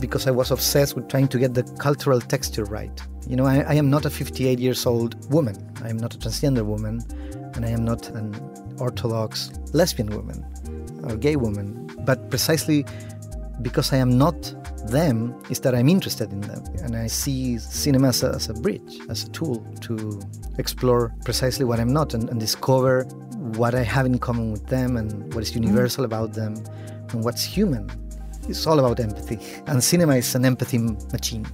because I was obsessed with trying to get the cultural texture right. You know, I, I am not a 58 years old woman. I am not a transgender woman, and I am not an orthodox lesbian woman or gay woman. But precisely because I am not them is that I'm interested in them. And I see cinema as a, as a bridge, as a tool to explore precisely what I'm not and, and discover what I have in common with them and what is mm-hmm. universal about them and what's human. It's all about empathy. And cinema is an empathy machine.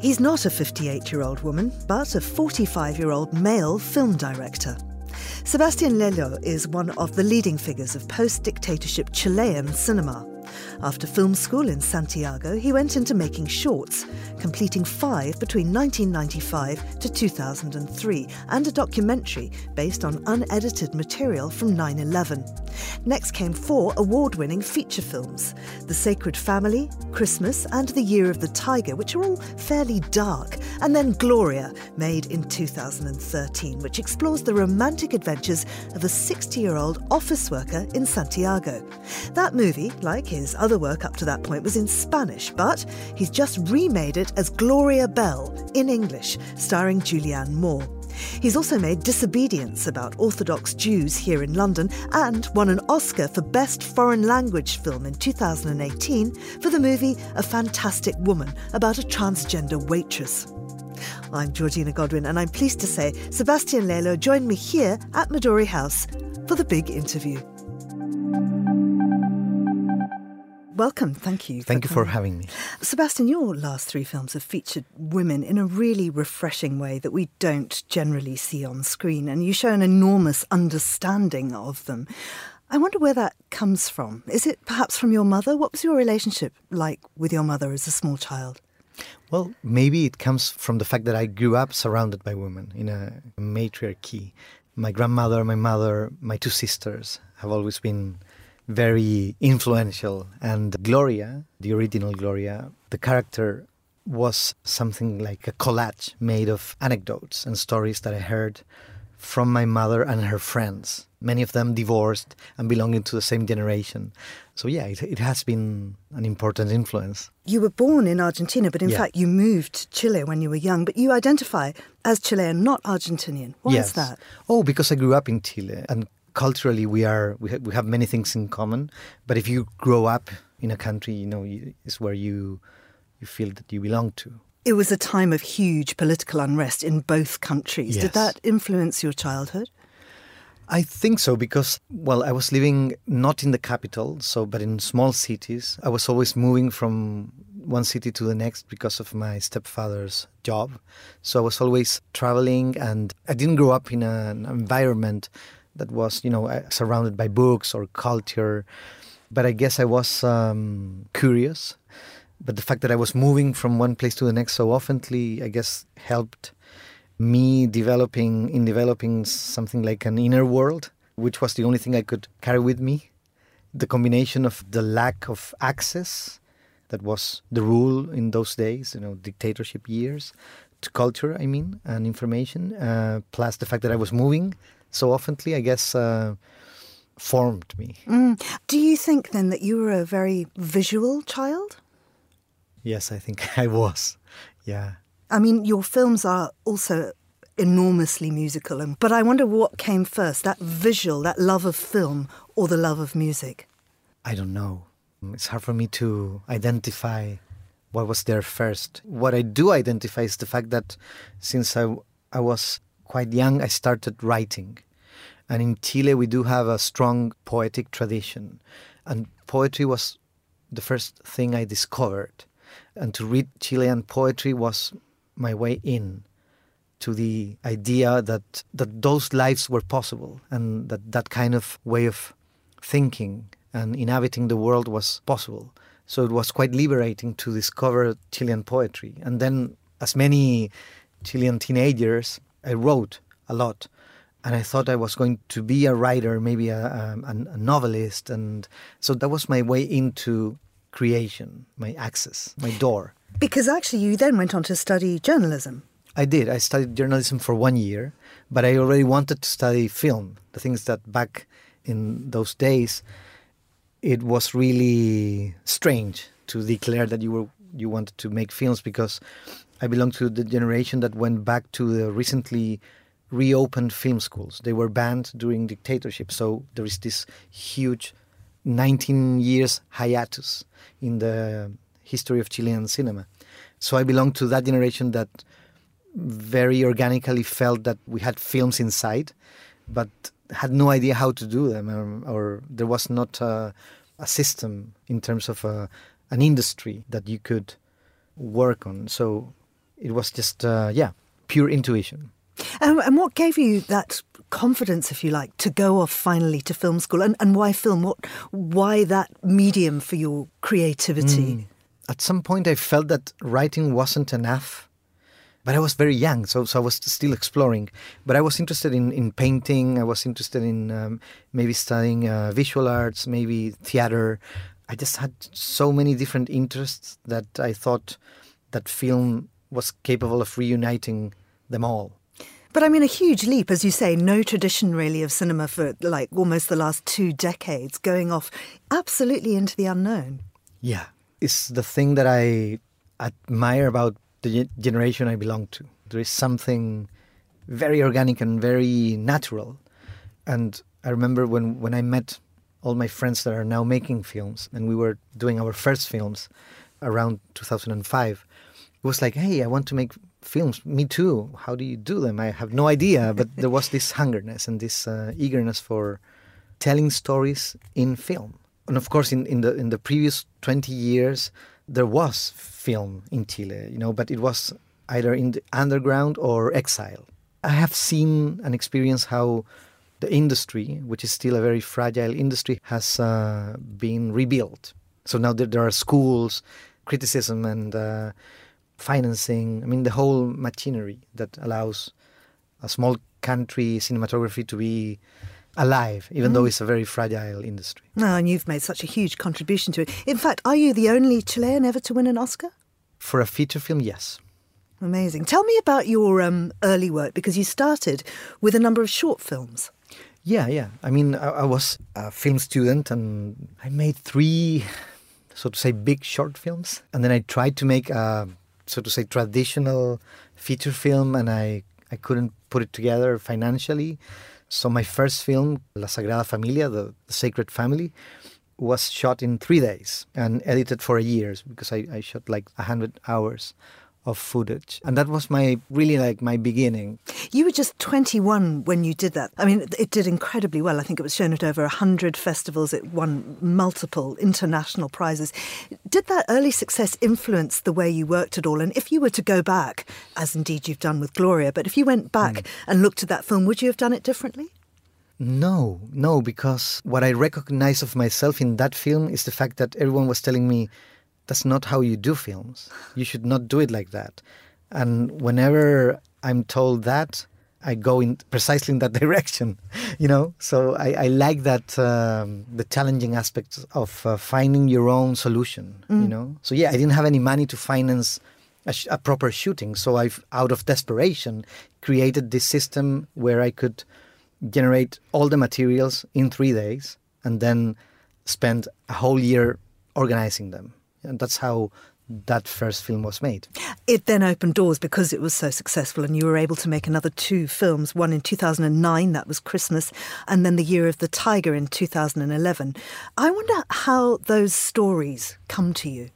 He's not a 58 year old woman, but a 45 year old male film director. Sebastian Lelio is one of the leading figures of post dictatorship Chilean cinema. After film school in Santiago, he went into making shorts, completing five between 1995 to 2003, and a documentary based on unedited material from 9 11. Next came four award winning feature films The Sacred Family, Christmas, and The Year of the Tiger, which are all fairly dark, and then Gloria, made in 2013, which explores the romantic adventures of a 60 year old office worker in Santiago. That movie, like his other work up to that point, was in Spanish, but he's just remade it as Gloria Bell in English, starring Julianne Moore. He's also made Disobedience about Orthodox Jews here in London and won an Oscar for Best Foreign Language Film in 2018 for the movie A Fantastic Woman about a transgender waitress. I'm Georgina Godwin, and I'm pleased to say Sebastian Lelio joined me here at Midori House for the big interview. Welcome, thank you. Thank for you for having me. Sebastian, your last three films have featured women in a really refreshing way that we don't generally see on screen, and you show an enormous understanding of them. I wonder where that comes from. Is it perhaps from your mother? What was your relationship like with your mother as a small child? Well, maybe it comes from the fact that I grew up surrounded by women in a matriarchy. My grandmother, my mother, my two sisters have always been very influential. And Gloria, the original Gloria, the character was something like a collage made of anecdotes and stories that I heard from my mother and her friends, many of them divorced and belonging to the same generation. So, yeah, it, it has been an important influence. You were born in Argentina, but in yeah. fact, you moved to Chile when you were young, but you identify as Chilean, not Argentinian. Why yes. is that? Oh, because I grew up in Chile and culturally we are we, ha- we have many things in common but if you grow up in a country you know you, it's where you you feel that you belong to. It was a time of huge political unrest in both countries. Yes. did that influence your childhood? I think so because well I was living not in the capital so but in small cities. I was always moving from one city to the next because of my stepfather's job. So I was always traveling and I didn't grow up in an environment that was, you know, uh, surrounded by books or culture. But I guess I was um, curious. But the fact that I was moving from one place to the next so oftenly, I guess, helped me developing in developing something like an inner world, which was the only thing I could carry with me. The combination of the lack of access that was the rule in those days, you know, dictatorship years, to culture, I mean, and information, uh, plus the fact that I was moving so oftenly, I guess, uh, formed me. Mm. Do you think then that you were a very visual child? Yes, I think I was. Yeah. I mean, your films are also enormously musical, and, but I wonder what came first that visual, that love of film, or the love of music? I don't know. It's hard for me to identify what was there first. What I do identify is the fact that since I, I was quite young, I started writing. And in Chile, we do have a strong poetic tradition. And poetry was the first thing I discovered. And to read Chilean poetry was my way in to the idea that, that those lives were possible and that that kind of way of thinking and inhabiting the world was possible. So it was quite liberating to discover Chilean poetry. And then, as many Chilean teenagers, I wrote a lot. And I thought I was going to be a writer, maybe a, um, a, a novelist. And so that was my way into creation, my access, my door. Because actually, you then went on to study journalism. I did. I studied journalism for one year, but I already wanted to study film. The thing is that back in those days, it was really strange to declare that you were you wanted to make films because I belong to the generation that went back to the recently reopened film schools. They were banned during dictatorship, so there is this huge 19 years hiatus in the history of Chilean cinema. So I belong to that generation that very organically felt that we had films inside, but had no idea how to do them, or, or there was not a, a, system in terms of a, an industry that you could work on. So it was just, uh, yeah, pure intuition. And, and, what gave you that confidence, if you like, to go off finally to film school? And, and why film? What, why that medium for your creativity? Mm. At some point, I felt that writing wasn't enough. But I was very young, so, so I was still exploring. But I was interested in, in painting. I was interested in um, maybe studying uh, visual arts, maybe theater. I just had so many different interests that I thought that film was capable of reuniting them all. But I mean, a huge leap, as you say, no tradition really of cinema for like almost the last two decades, going off absolutely into the unknown. Yeah, it's the thing that I admire about the generation I belong to. There is something very organic and very natural. And I remember when, when I met all my friends that are now making films, and we were doing our first films around 2005. It was like, hey, I want to make films. Me too. How do you do them? I have no idea. But there was this hungerness and this uh, eagerness for telling stories in film. And of course, in, in the in the previous twenty years, there was film in Chile, you know, but it was either in the underground or exile. I have seen and experienced how the industry, which is still a very fragile industry, has uh, been rebuilt. So now there, there are schools, criticism, and uh, financing. I mean, the whole machinery that allows a small country cinematography to be alive, even mm. though it's a very fragile industry. No, and you've made such a huge contribution to it. In fact, are you the only Chilean ever to win an Oscar? For a feature film, yes. Amazing. Tell me about your um, early work because you started with a number of short films. Yeah, yeah. I mean, I, I was a film student and I made three, so to say, big short films. And then I tried to make a so to say traditional feature film and I, I couldn't put it together financially. So my first film, La Sagrada Familia, the, the Sacred Family, was shot in three days and edited for a year because I, I shot like 100 hours of footage. And that was my really like my beginning. You were just 21 when you did that. I mean, it did incredibly well. I think it was shown at over 100 festivals. It won multiple international prizes. Did that early success influence the way you worked at all? And if you were to go back, as indeed you've done with Gloria, but if you went back mm. and looked at that film, would you have done it differently? No, no, because what I recognize of myself in that film is the fact that everyone was telling me, that's not how you do films. You should not do it like that. And whenever I'm told that, I go in precisely in that direction, you know. So I, I like that um, the challenging aspects of uh, finding your own solution, mm. you know. So yeah, I didn't have any money to finance a, sh- a, proper shooting, so I've out of desperation created this system where I could generate all the materials in three days and then spend a whole year organizing them and that's how that first film was made. It then opened doors because it was so successful, and you were able to make another two films one in 2009, that was Christmas, and then The Year of the Tiger in 2011. I wonder how those stories come to you.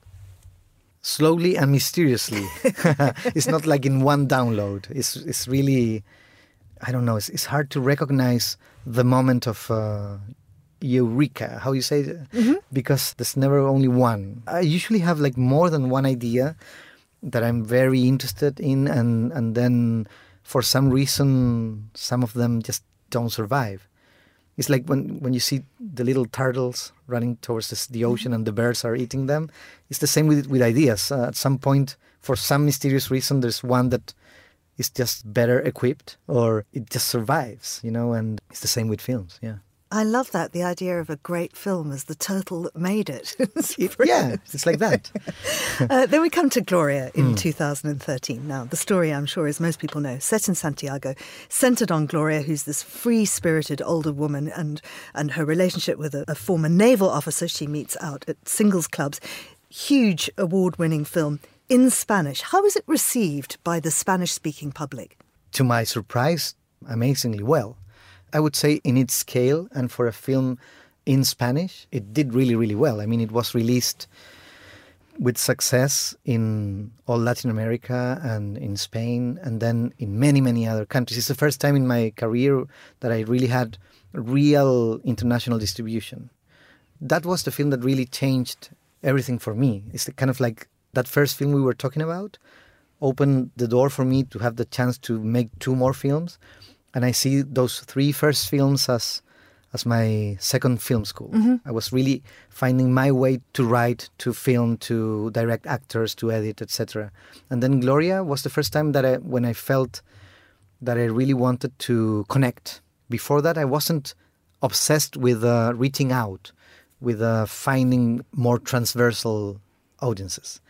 Slowly and mysteriously. it's not like in one download. It's, it's really, I don't know, it's, it's hard to recognize the moment of uh, eureka. How you say it? Mm-hmm. because there's never only one. I usually have like more than one idea that i'm very interested in and and then for some reason some of them just don't survive. It's like when when you see the little turtles running towards this, the mm-hmm. ocean and the birds are eating them it's the same with with ideas. Uh, at some point for some mysterious reason there's one that is just better equipped or it just survives you know and it's the same with films yeah I love that the idea of a great film as the turtle that made it. it's yeah, it's like that. uh, then we come to Gloria in mm. 2013. Now, the story, I'm sure, as most people know, set in Santiago, centered on Gloria, who's this free-spirited older woman, and and her relationship with a, a former naval officer she meets out at singles clubs. huge award winning film in Spanish. How was it received by the Spanish speaking public? To my surprise, amazingly well. I would say in its scale and for a film in Spanish, it did really, really well. I mean, it was released with success in all Latin America and in Spain, and then in many, many other countries. It's the first time in my career that I really had real international distribution. That was the film that really changed everything for me. It's kind of like that first film we were talking about opened the door for me to have the chance to make two more films. And I see those three first films as as my second film school. Mm-hmm. I was really finding my way to write, to film, to direct actors, to edit, etc. And then Gloria was the first time that I, when I felt that I really wanted to connect. Before that, I wasn't obsessed with uh, reaching out, with uh, finding more transversal audiences.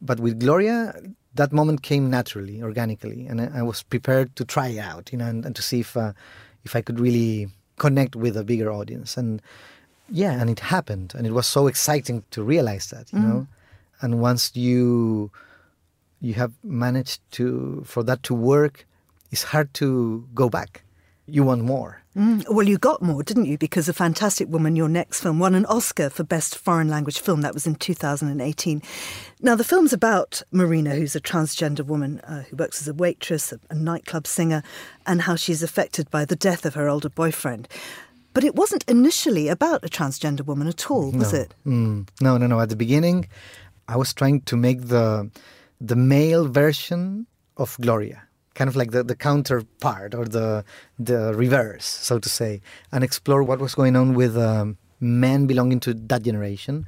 But with Gloria, that moment came naturally, organically, and I, I was prepared to try it out, you know, and, and to see if uh, if I could really connect with a bigger audience. And yeah, and it happened, and it was so exciting to realize that, you mm. know. And once you you have managed to for that to work, it's hard to go back. You want more. Mm, well, you got more, didn't you? Because A Fantastic Woman, your next film, won an Oscar for Best Foreign Language Film. That was in 2018. Now, the film's about Marina, who's a transgender woman uh, who works as a waitress, a, a nightclub singer, and how she's affected by the death of her older boyfriend. But it wasn't initially about a transgender woman at all, was no. it? Mm, no, no, no. At the beginning, I was trying to make the the male version of Gloria kind of like the, the counterpart or the the reverse, so to say, and explore what was going on with um, men belonging to that generation.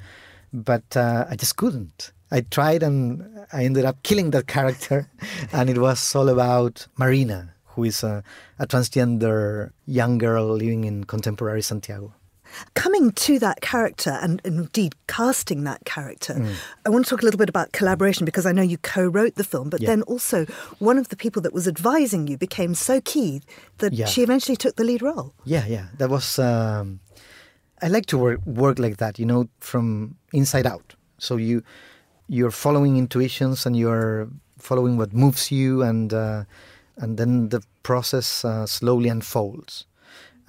But uh, I just couldn't. I tried and I ended up killing that character, and it was all about Marina, who is a, a transgender young girl living in contemporary Santiago. Coming to that character and indeed casting that character, mm. I want to talk a little bit about collaboration because I know you co wrote the film, but yeah. then also one of the people that was advising you became so key that yeah. she eventually took the lead role. Yeah, yeah. That was. Um, I like to work, work like that, you know, from inside out. So you you're following intuitions and you're following what moves you, and uh, and then the process uh, slowly unfolds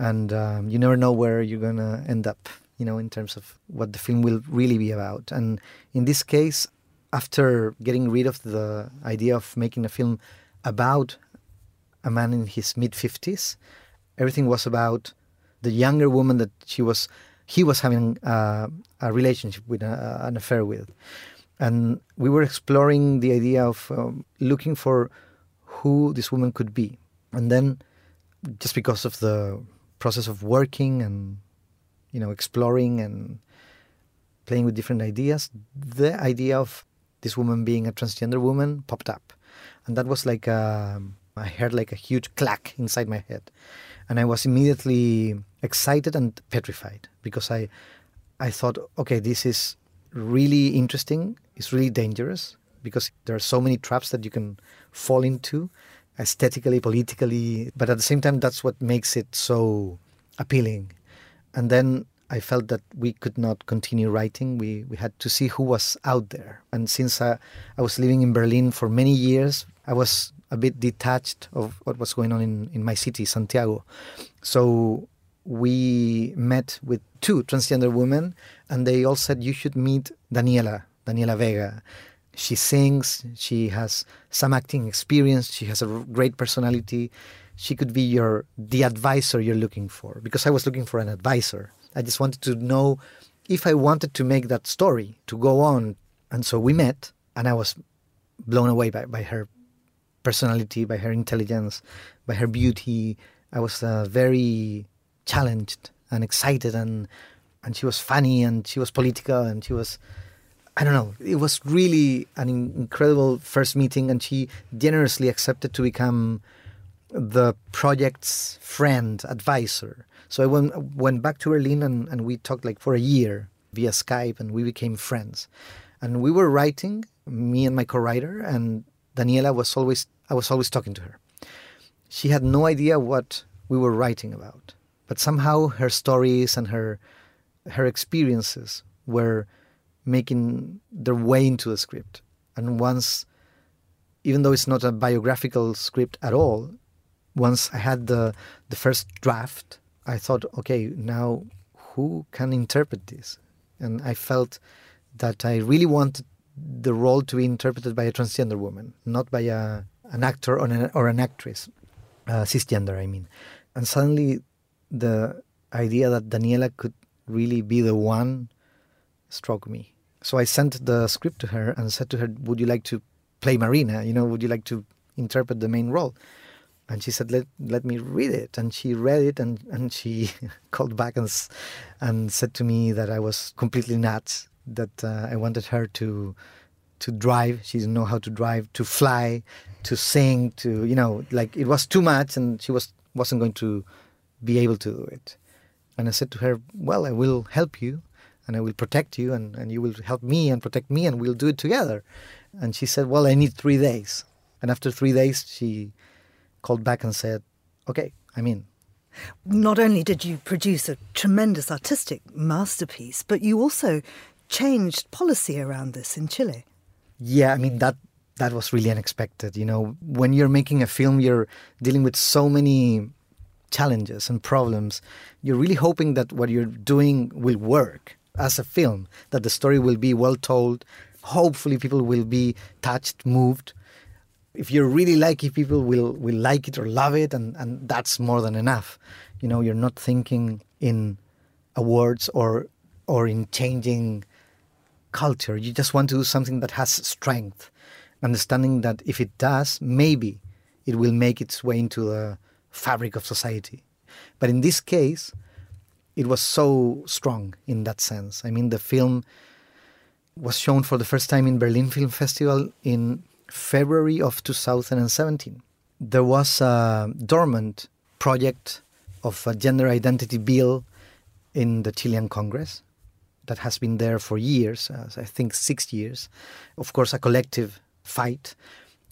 and um, you never know where you're gonna end up you know in terms of what the film will really be about. And in this case after getting rid of the idea of making a film about a man in his mid 50s everything was about the younger woman that she was he was having uh, a relationship with uh, an affair with. And we were exploring the idea of um, looking for who this woman could be. And then just because of the process of working and you know exploring and playing with different ideas, the idea of this woman being a transgender woman popped up, and that was like a, I heard like a huge clack inside my head, and I was immediately excited and petrified because I I thought, okay, this is really interesting. It's really dangerous because there are so many traps that you can fall into aesthetically, politically, but at the same time, that's what makes it so appealing. And then I felt that we could not continue writing. We, we had to see who was out there. And since I, I was living in Berlin for many years, I was a bit detached of what was going on in, in my city, Santiago. So we met with two transgender women, and they all said, You should meet Daniela, Daniela Vega she sings, she has some acting experience, she has a great personality. She could be your the advisor you're looking for because I was looking for an advisor. I just wanted to know if I wanted to make that story to go on. And so we met and I was blown away by, by her personality, by her intelligence, by her beauty. I was uh, very challenged and excited and and she was funny and she was political and she was I don't know. It was really an incredible first meeting, and she generously accepted to become the project's friend, advisor. So I went, went back to Berlin and, and we talked like for a year via Skype, and we became friends. And we were writing, me and my co-writer, and Daniela was always I was always talking to her. She had no idea what we were writing about, but somehow her stories and her her experiences were making their way into the script. And once, even though it's not a biographical script at all, once I had the the first draft, I thought, okay, now who can interpret this? And I felt that I really wanted the role to be interpreted by a transgender woman, not by a, an actor or an, or an actress, uh, cisgender, I mean. And suddenly the idea that Daniela could really be the one struck me. So I sent the script to her and said to her, Would you like to play Marina? You know, would you like to interpret the main role? And she said, "Let let me read it." And she read it, and and she called back and and said to me that I was completely nuts. That uh, I wanted her to to drive. She didn't know how to drive, to fly, to sing, to you know, like it was too much, and she was wasn't going to be able to do it. And I said to her, "Well, I will help you, and I will protect you, and and you will help me and protect me, and we'll do it together." And she said, "Well, I need three days." And after three days, she called back and said, okay, I'm in. Not only did you produce a tremendous artistic masterpiece, but you also changed policy around this in Chile. Yeah, I mean that that was really unexpected. You know, when you're making a film, you're dealing with so many challenges and problems. You're really hoping that what you're doing will work as a film, that the story will be well told. Hopefully, people will be touched, moved if you're really lucky, people will will like it or love it, and and that's more than enough. You know, you're not thinking in awards or or in changing culture. You just want to do something that has strength, understanding that if it does, maybe it will make its way into the fabric of society. But in this case, it was so strong in that sense. I mean, the film was shown for the first time in Berlin Film Festival in February of 2017. There was a dormant project of a gender identity bill in the Chilean Congress that has been there for years, I think six years. Of course, a collective fight,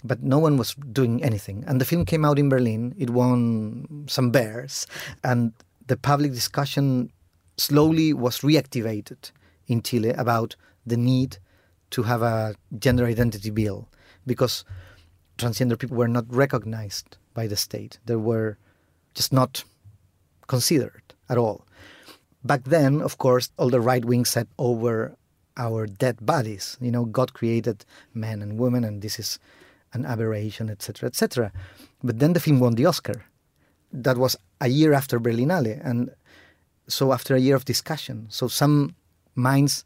but no one was doing anything. And the film came out in Berlin, it won some bears, and the public discussion slowly was reactivated in Chile about the need to have a gender identity bill because transgender people were not recognized by the state. They were just not considered at all. Back then, of course, all the right wing said over our dead bodies. You know, God created men and women, and this is an aberration, etc., etc. But then the film won the Oscar. That was a year after Berlinale, and so after a year of discussion, so some minds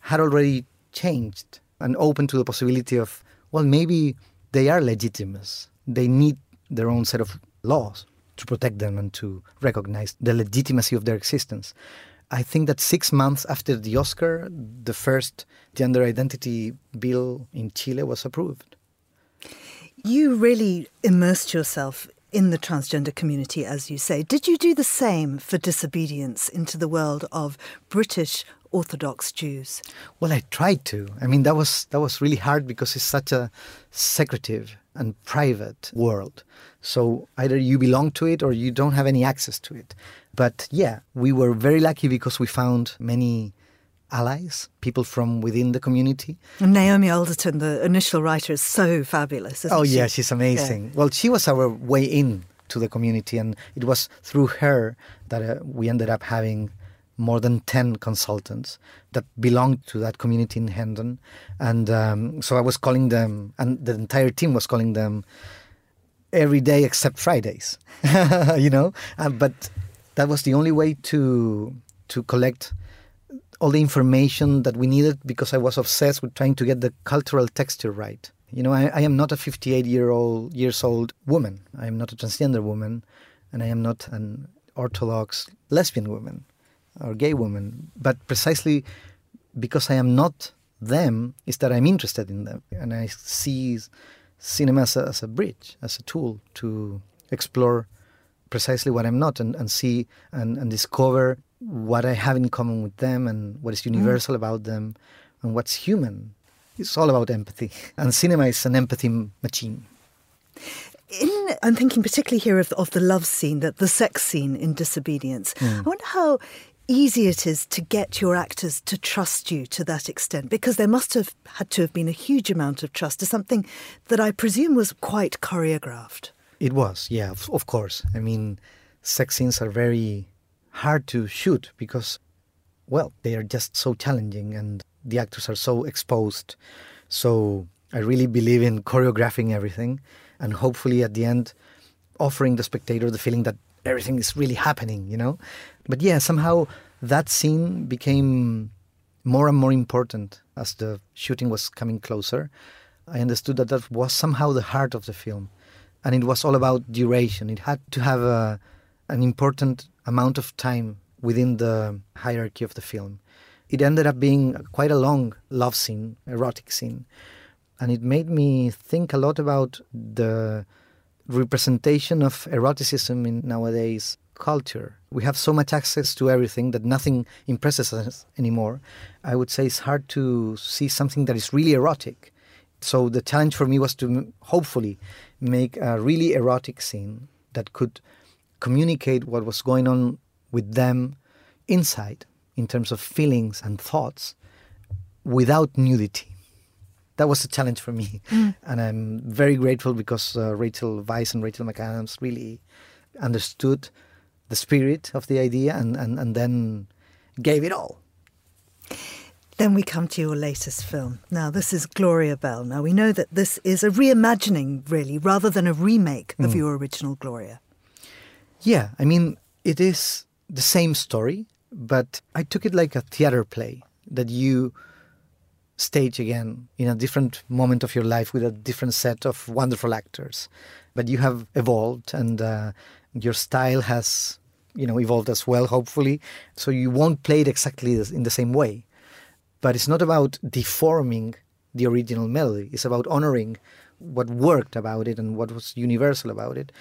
had already changed and open to the possibility of well, maybe they are legitimate. They need their own set of laws to protect them and to recognize the legitimacy of their existence. I think that six months after the Oscar, the first gender identity bill in Chile was approved. You really immersed yourself in the transgender community, as you say. Did you do the same for disobedience into the world of British Orthodox Jews? Well, I tried to. I mean, that was that was really hard because it's such a secretive and private world. So either you belong to it or you don't have any access to it. But yeah, we were very lucky because we found many allies, people from within the community. And Naomi Alderman, the initial writer, is so fabulous. oh she? yeah, she's amazing. Yeah. Well, she was our way in to the community, and it was through her that uh, we ended up having more than 10 consultants that belonged to that community in Hendon. And um, so I was calling them, and the entire team was calling them every day except Fridays, you know? Uh, but that was the only way to, to collect all the information that we needed because I was obsessed with trying to get the cultural texture right. You know, I, I am not a 58 year old years old woman. I am not a transgender woman, and I am not an Orthodox lesbian woman or gay woman, but precisely because I am not them is that I'm interested in them, and I see cinema as a, as a bridge, as a tool to explore precisely what I'm not, and, and see and, and discover what I have in common with them, and what is mm. universal mm. about them, and what's human. It's all about empathy, and cinema is an empathy machine. In, I'm thinking particularly here of, of the love scene, that the sex scene in Disobedience. Mm. I wonder how easy it is to get your actors to trust you to that extent, because there must have had to have been a huge amount of trust to something that I presume was quite choreographed. It was, yeah, of, of course. I mean, sex scenes are very hard to shoot because, well, they are just so challenging and the actors are so exposed. So I really believe in choreographing everything and hopefully at the end offering the spectator the feeling that everything is really happening, you know? But yeah, somehow that scene became more and more important as the shooting was coming closer. I understood that that was somehow the heart of the film. And it was all about duration. It had to have a, an important amount of time within the hierarchy of the film. It ended up being quite a long love scene, erotic scene. And it made me think a lot about the representation of eroticism in nowadays culture. We have so much access to everything that nothing impresses us anymore. I would say it's hard to see something that is really erotic. So the challenge for me was to hopefully make a really erotic scene that could communicate what was going on with them inside in terms of feelings and thoughts without nudity that was a challenge for me. Mm. And I'm very grateful because uh, Rachel Weisz and Rachel McAdams really understood the spirit of the idea and, and, and then gave it all. Then we come to your latest film. Now, this is Gloria Bell. Now, we know that this is a reimagining, really, rather than a remake of mm. your original Gloria. Yeah, I mean, it is the same story, but I took it like a theater play that you stage again in a different moment of your life with a different set of wonderful actors. But you have evolved and uh, your style has, you know, evolved as well, hopefully. So you won't play it exactly in the same way. But it's not about deforming the original melody. It's about honoring what worked about it and what was universal about it,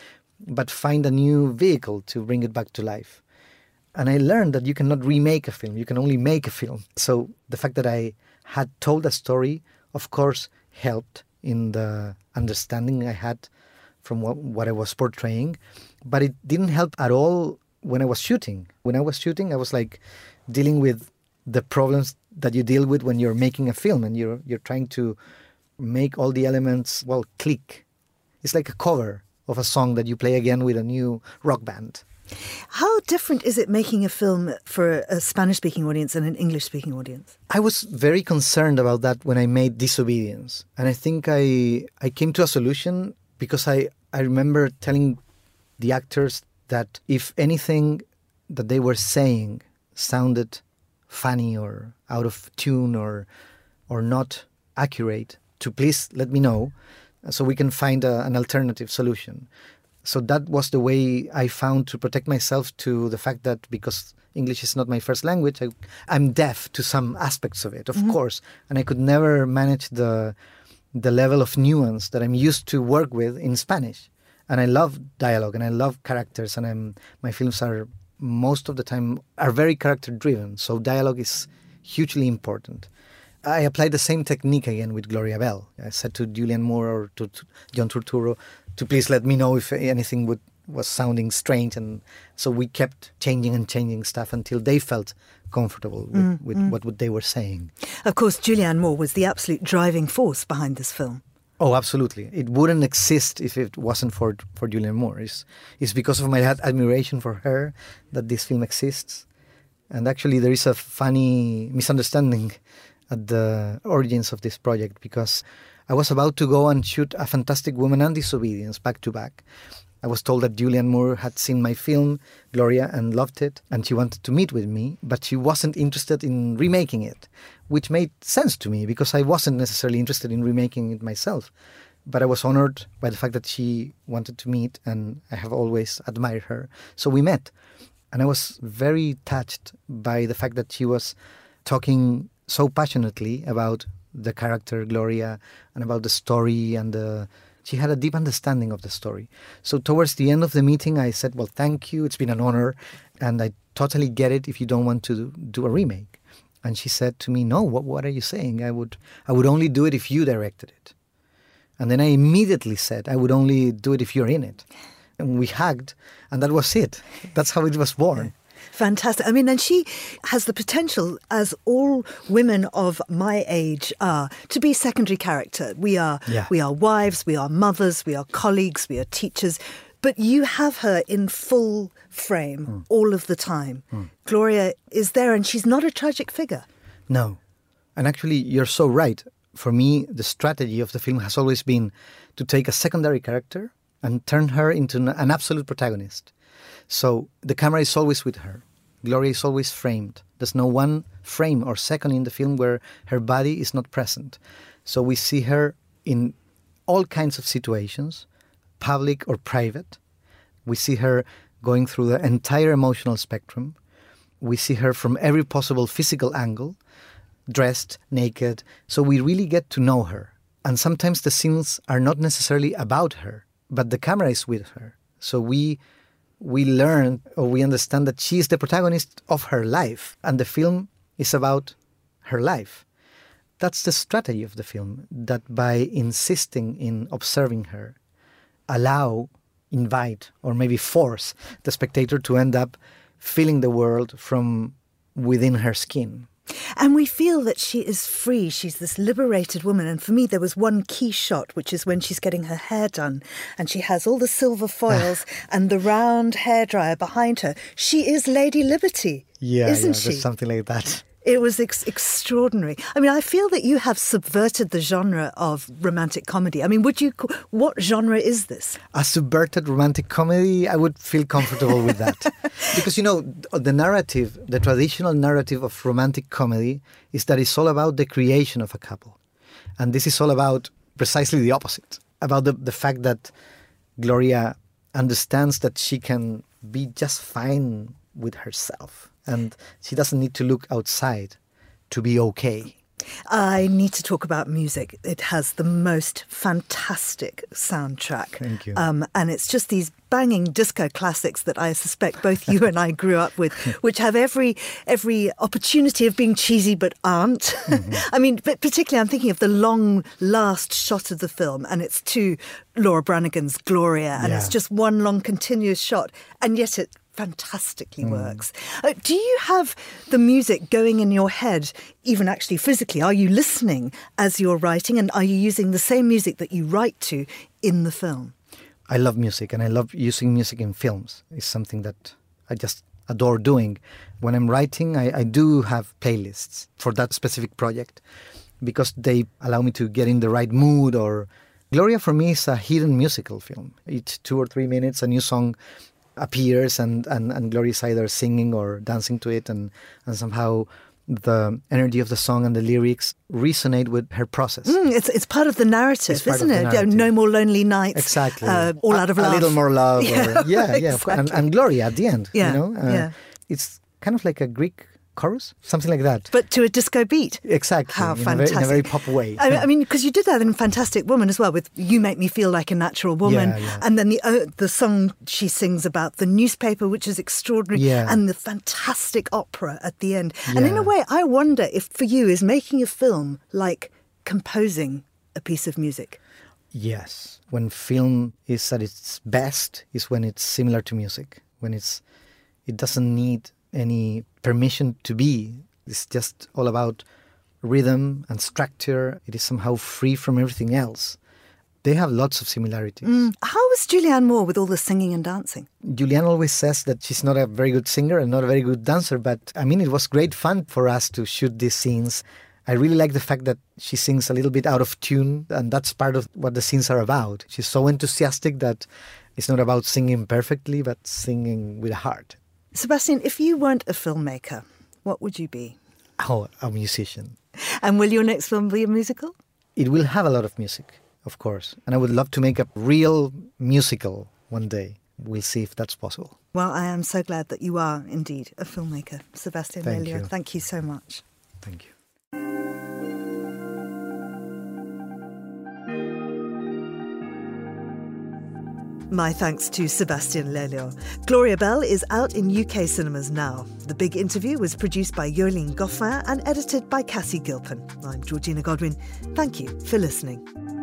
but find a new vehicle to bring it back to life. And I learned that you cannot remake a film, you can only make a film. So the fact that I had told a story, of course, helped in the understanding I had from what, what I was portraying, but it didn't help at all when I was shooting. When I was shooting, I was like dealing with the problems that you deal with when you're making a film and you're you're trying to make all the elements well click. It's like a cover of a song that you play again with a new rock band. How different is it making a film for a Spanish speaking audience and an English speaking audience? I was very concerned about that when I made Disobedience. And I think I I came to a solution because I, I remember telling the actors that if anything that they were saying sounded funny or out of tune or or not accurate, to please let me know so we can find a, an alternative solution so that was the way I found to protect myself to the fact that because English is not my first language, I, am deaf to some aspects of it, of mm-hmm. course, and I could never manage the the level of nuance that I'm used to work with in Spanish. And I love dialogue and I love characters, and I'm my films are most of the time are very character driven. So dialogue is hugely important. I applied the same technique again with Gloria Bell. I said to Julianne Moore or to, to John Turturro, to please let me know if anything would was sounding strange and so we kept changing and changing stuff until they felt comfortable with, mm, with mm. what they were saying. Of course, Julianne Moore was the absolute driving force behind this film. Oh, absolutely. It wouldn't exist if it wasn't for for Julianne Moore. It's, it's because of my admiration for her that this film exists. And actually, there is a funny misunderstanding at the origins of this project because I was about to go and shoot A Fantastic Woman and Disobedience back to back. I was told that Julianne Moore had seen my film, Gloria, and loved it, and she wanted to meet with me, but she wasn't interested in remaking it, which made sense to me because I wasn't necessarily interested in remaking it myself. But I was honored by the fact that she wanted to meet, and I have always admired her. So we met. And I was very touched by the fact that she was talking so passionately about the character Gloria and about the story and the she had a deep understanding of the story. So towards the end of the meeting, I said, "Well, thank you. It's been an honor, and I totally get it if you don't want to do a remake." And she said to me, "No. What What are you saying? I would I would only do it if you directed it." And then I immediately said, "I would only do it if you're in it." And we hugged, and that was it. That's how it was born. Fantastic. I mean, and she has the potential, as all women of my age are, to be secondary character. We are, Yeah. we are wives, we are mothers, we are colleagues, we are teachers. But you have her in full frame hmm. all of the time. Hmm. Gloria is there, and she's not a tragic figure. No. And actually, you're so right. For me, the strategy of the film has always been to take a secondary character and turn her into an absolute protagonist. So the camera is always with her. Gloria is always framed. There's no one frame or second in the film where her body is not present. So we see her in all kinds of situations, public or private. We see her going through the entire emotional spectrum. We see her from every possible physical angle, dressed, naked. So we really get to know her. And sometimes the scenes are not necessarily about her, but the camera is with her. So we we learn or we understand that she is the protagonist of her life and the film is about her life. That's the strategy of the film that by insisting in observing her, allow, invite, or maybe force the spectator to end up feeling the world from within her skin. And we feel that she is free. She's this liberated woman. And for me, there was one key shot, which is when she's getting her hair done and she has all the silver ah. foils and the round hairdryer behind her. She is Lady Liberty, Yeah, isn't yeah, she? something like that. It was ex- extraordinary. I mean, I feel that you have subverted the genre of romantic comedy. I mean, would you? What genre is this? A subverted romantic comedy, I would feel comfortable with that. because, you know, the narrative, the traditional narrative of romantic comedy is that it's all about the creation of a couple. And this is all about precisely the opposite about the, the fact that Gloria understands that she can be just fine with herself and she doesn't need to look outside to be okay. I need to talk about music. It has the most fantastic soundtrack. Thank you. Um, and it's just these banging disco classics that I suspect both you and I grew up with, which have every every opportunity of being cheesy but aren't. Mm-hmm. I mean, but particularly I'm thinking of the long last shot of the film, and it's to Laura Branigan's Gloria, and it's just one long continuous shot, and yet it fantastically Mm. works. Uh, do you have the music going in your head, even actually physically? Are you listening as you're writing, and are you using the same music that you write to in the film? I love music and I love using music in films. It's something that I just adore doing. When I'm writing, I, I do have playlists for that specific project because they allow me to get in the right mood or Gloria for me is a hidden musical film. Each two or three minutes a new song appears and, and, and Gloria is either singing or dancing to it and, and somehow the energy of the song and the lyrics resonate with her process. Mm, it's it's part of the narrative, isn't it? Narrative. no more lonely nights. Exactly. Uh, all A- out of love. a, little more love. Yeah, or, yeah, yeah. course. And, exactly. and Gloria at the end. Yeah, You know, Uh, yeah. It's kind of like a Greek chorus, something like that. But to a disco beat. exactly. How in, a fantastic! very, in a very pop way. I mean- I mean, because you did that in Fantastic Woman as well, with "You Make Me Feel Like a Natural Woman," Yeah, yeah. and then the uh, the song she sings about the newspaper, which is extraordinary, Yeah. and the fantastic opera at the end. And in a way, I wonder if for you is making a film like composing a piece of music. Yes. When film is at its best is when it's similar to music. When it's it doesn't need any permission to be. It's just all about rhythm and structure. It is somehow free from everything else. They have lots of similarities. Mm, how was Julianne Moore with all the singing and dancing? Julianne always says that she's not a very good singer and not a very good dancer, but I mean, it was great fun for us to shoot these scenes. I really like the fact that she sings a little bit out of tune, and that's part of what the scenes are about. She's so enthusiastic that it's not about singing perfectly, but singing with a heart. Sebastian, if you weren't a filmmaker, what would you be? Oh, a musician. And will your next film be a musical? It will have a lot of music, of course, and I would love to make a real musical one day. We'll see if that's possible. Well, I am so glad that you are indeed a filmmaker, Sebastian Thank you. Thank you so much. Thank you. My thanks to Sebastian Lelio. Gloria Bell is out in UK cinemas now. The big interview was produced by Yolene Goffin and edited by Cassie Gilpin. I'm Georgina Godwin. Thank you for listening.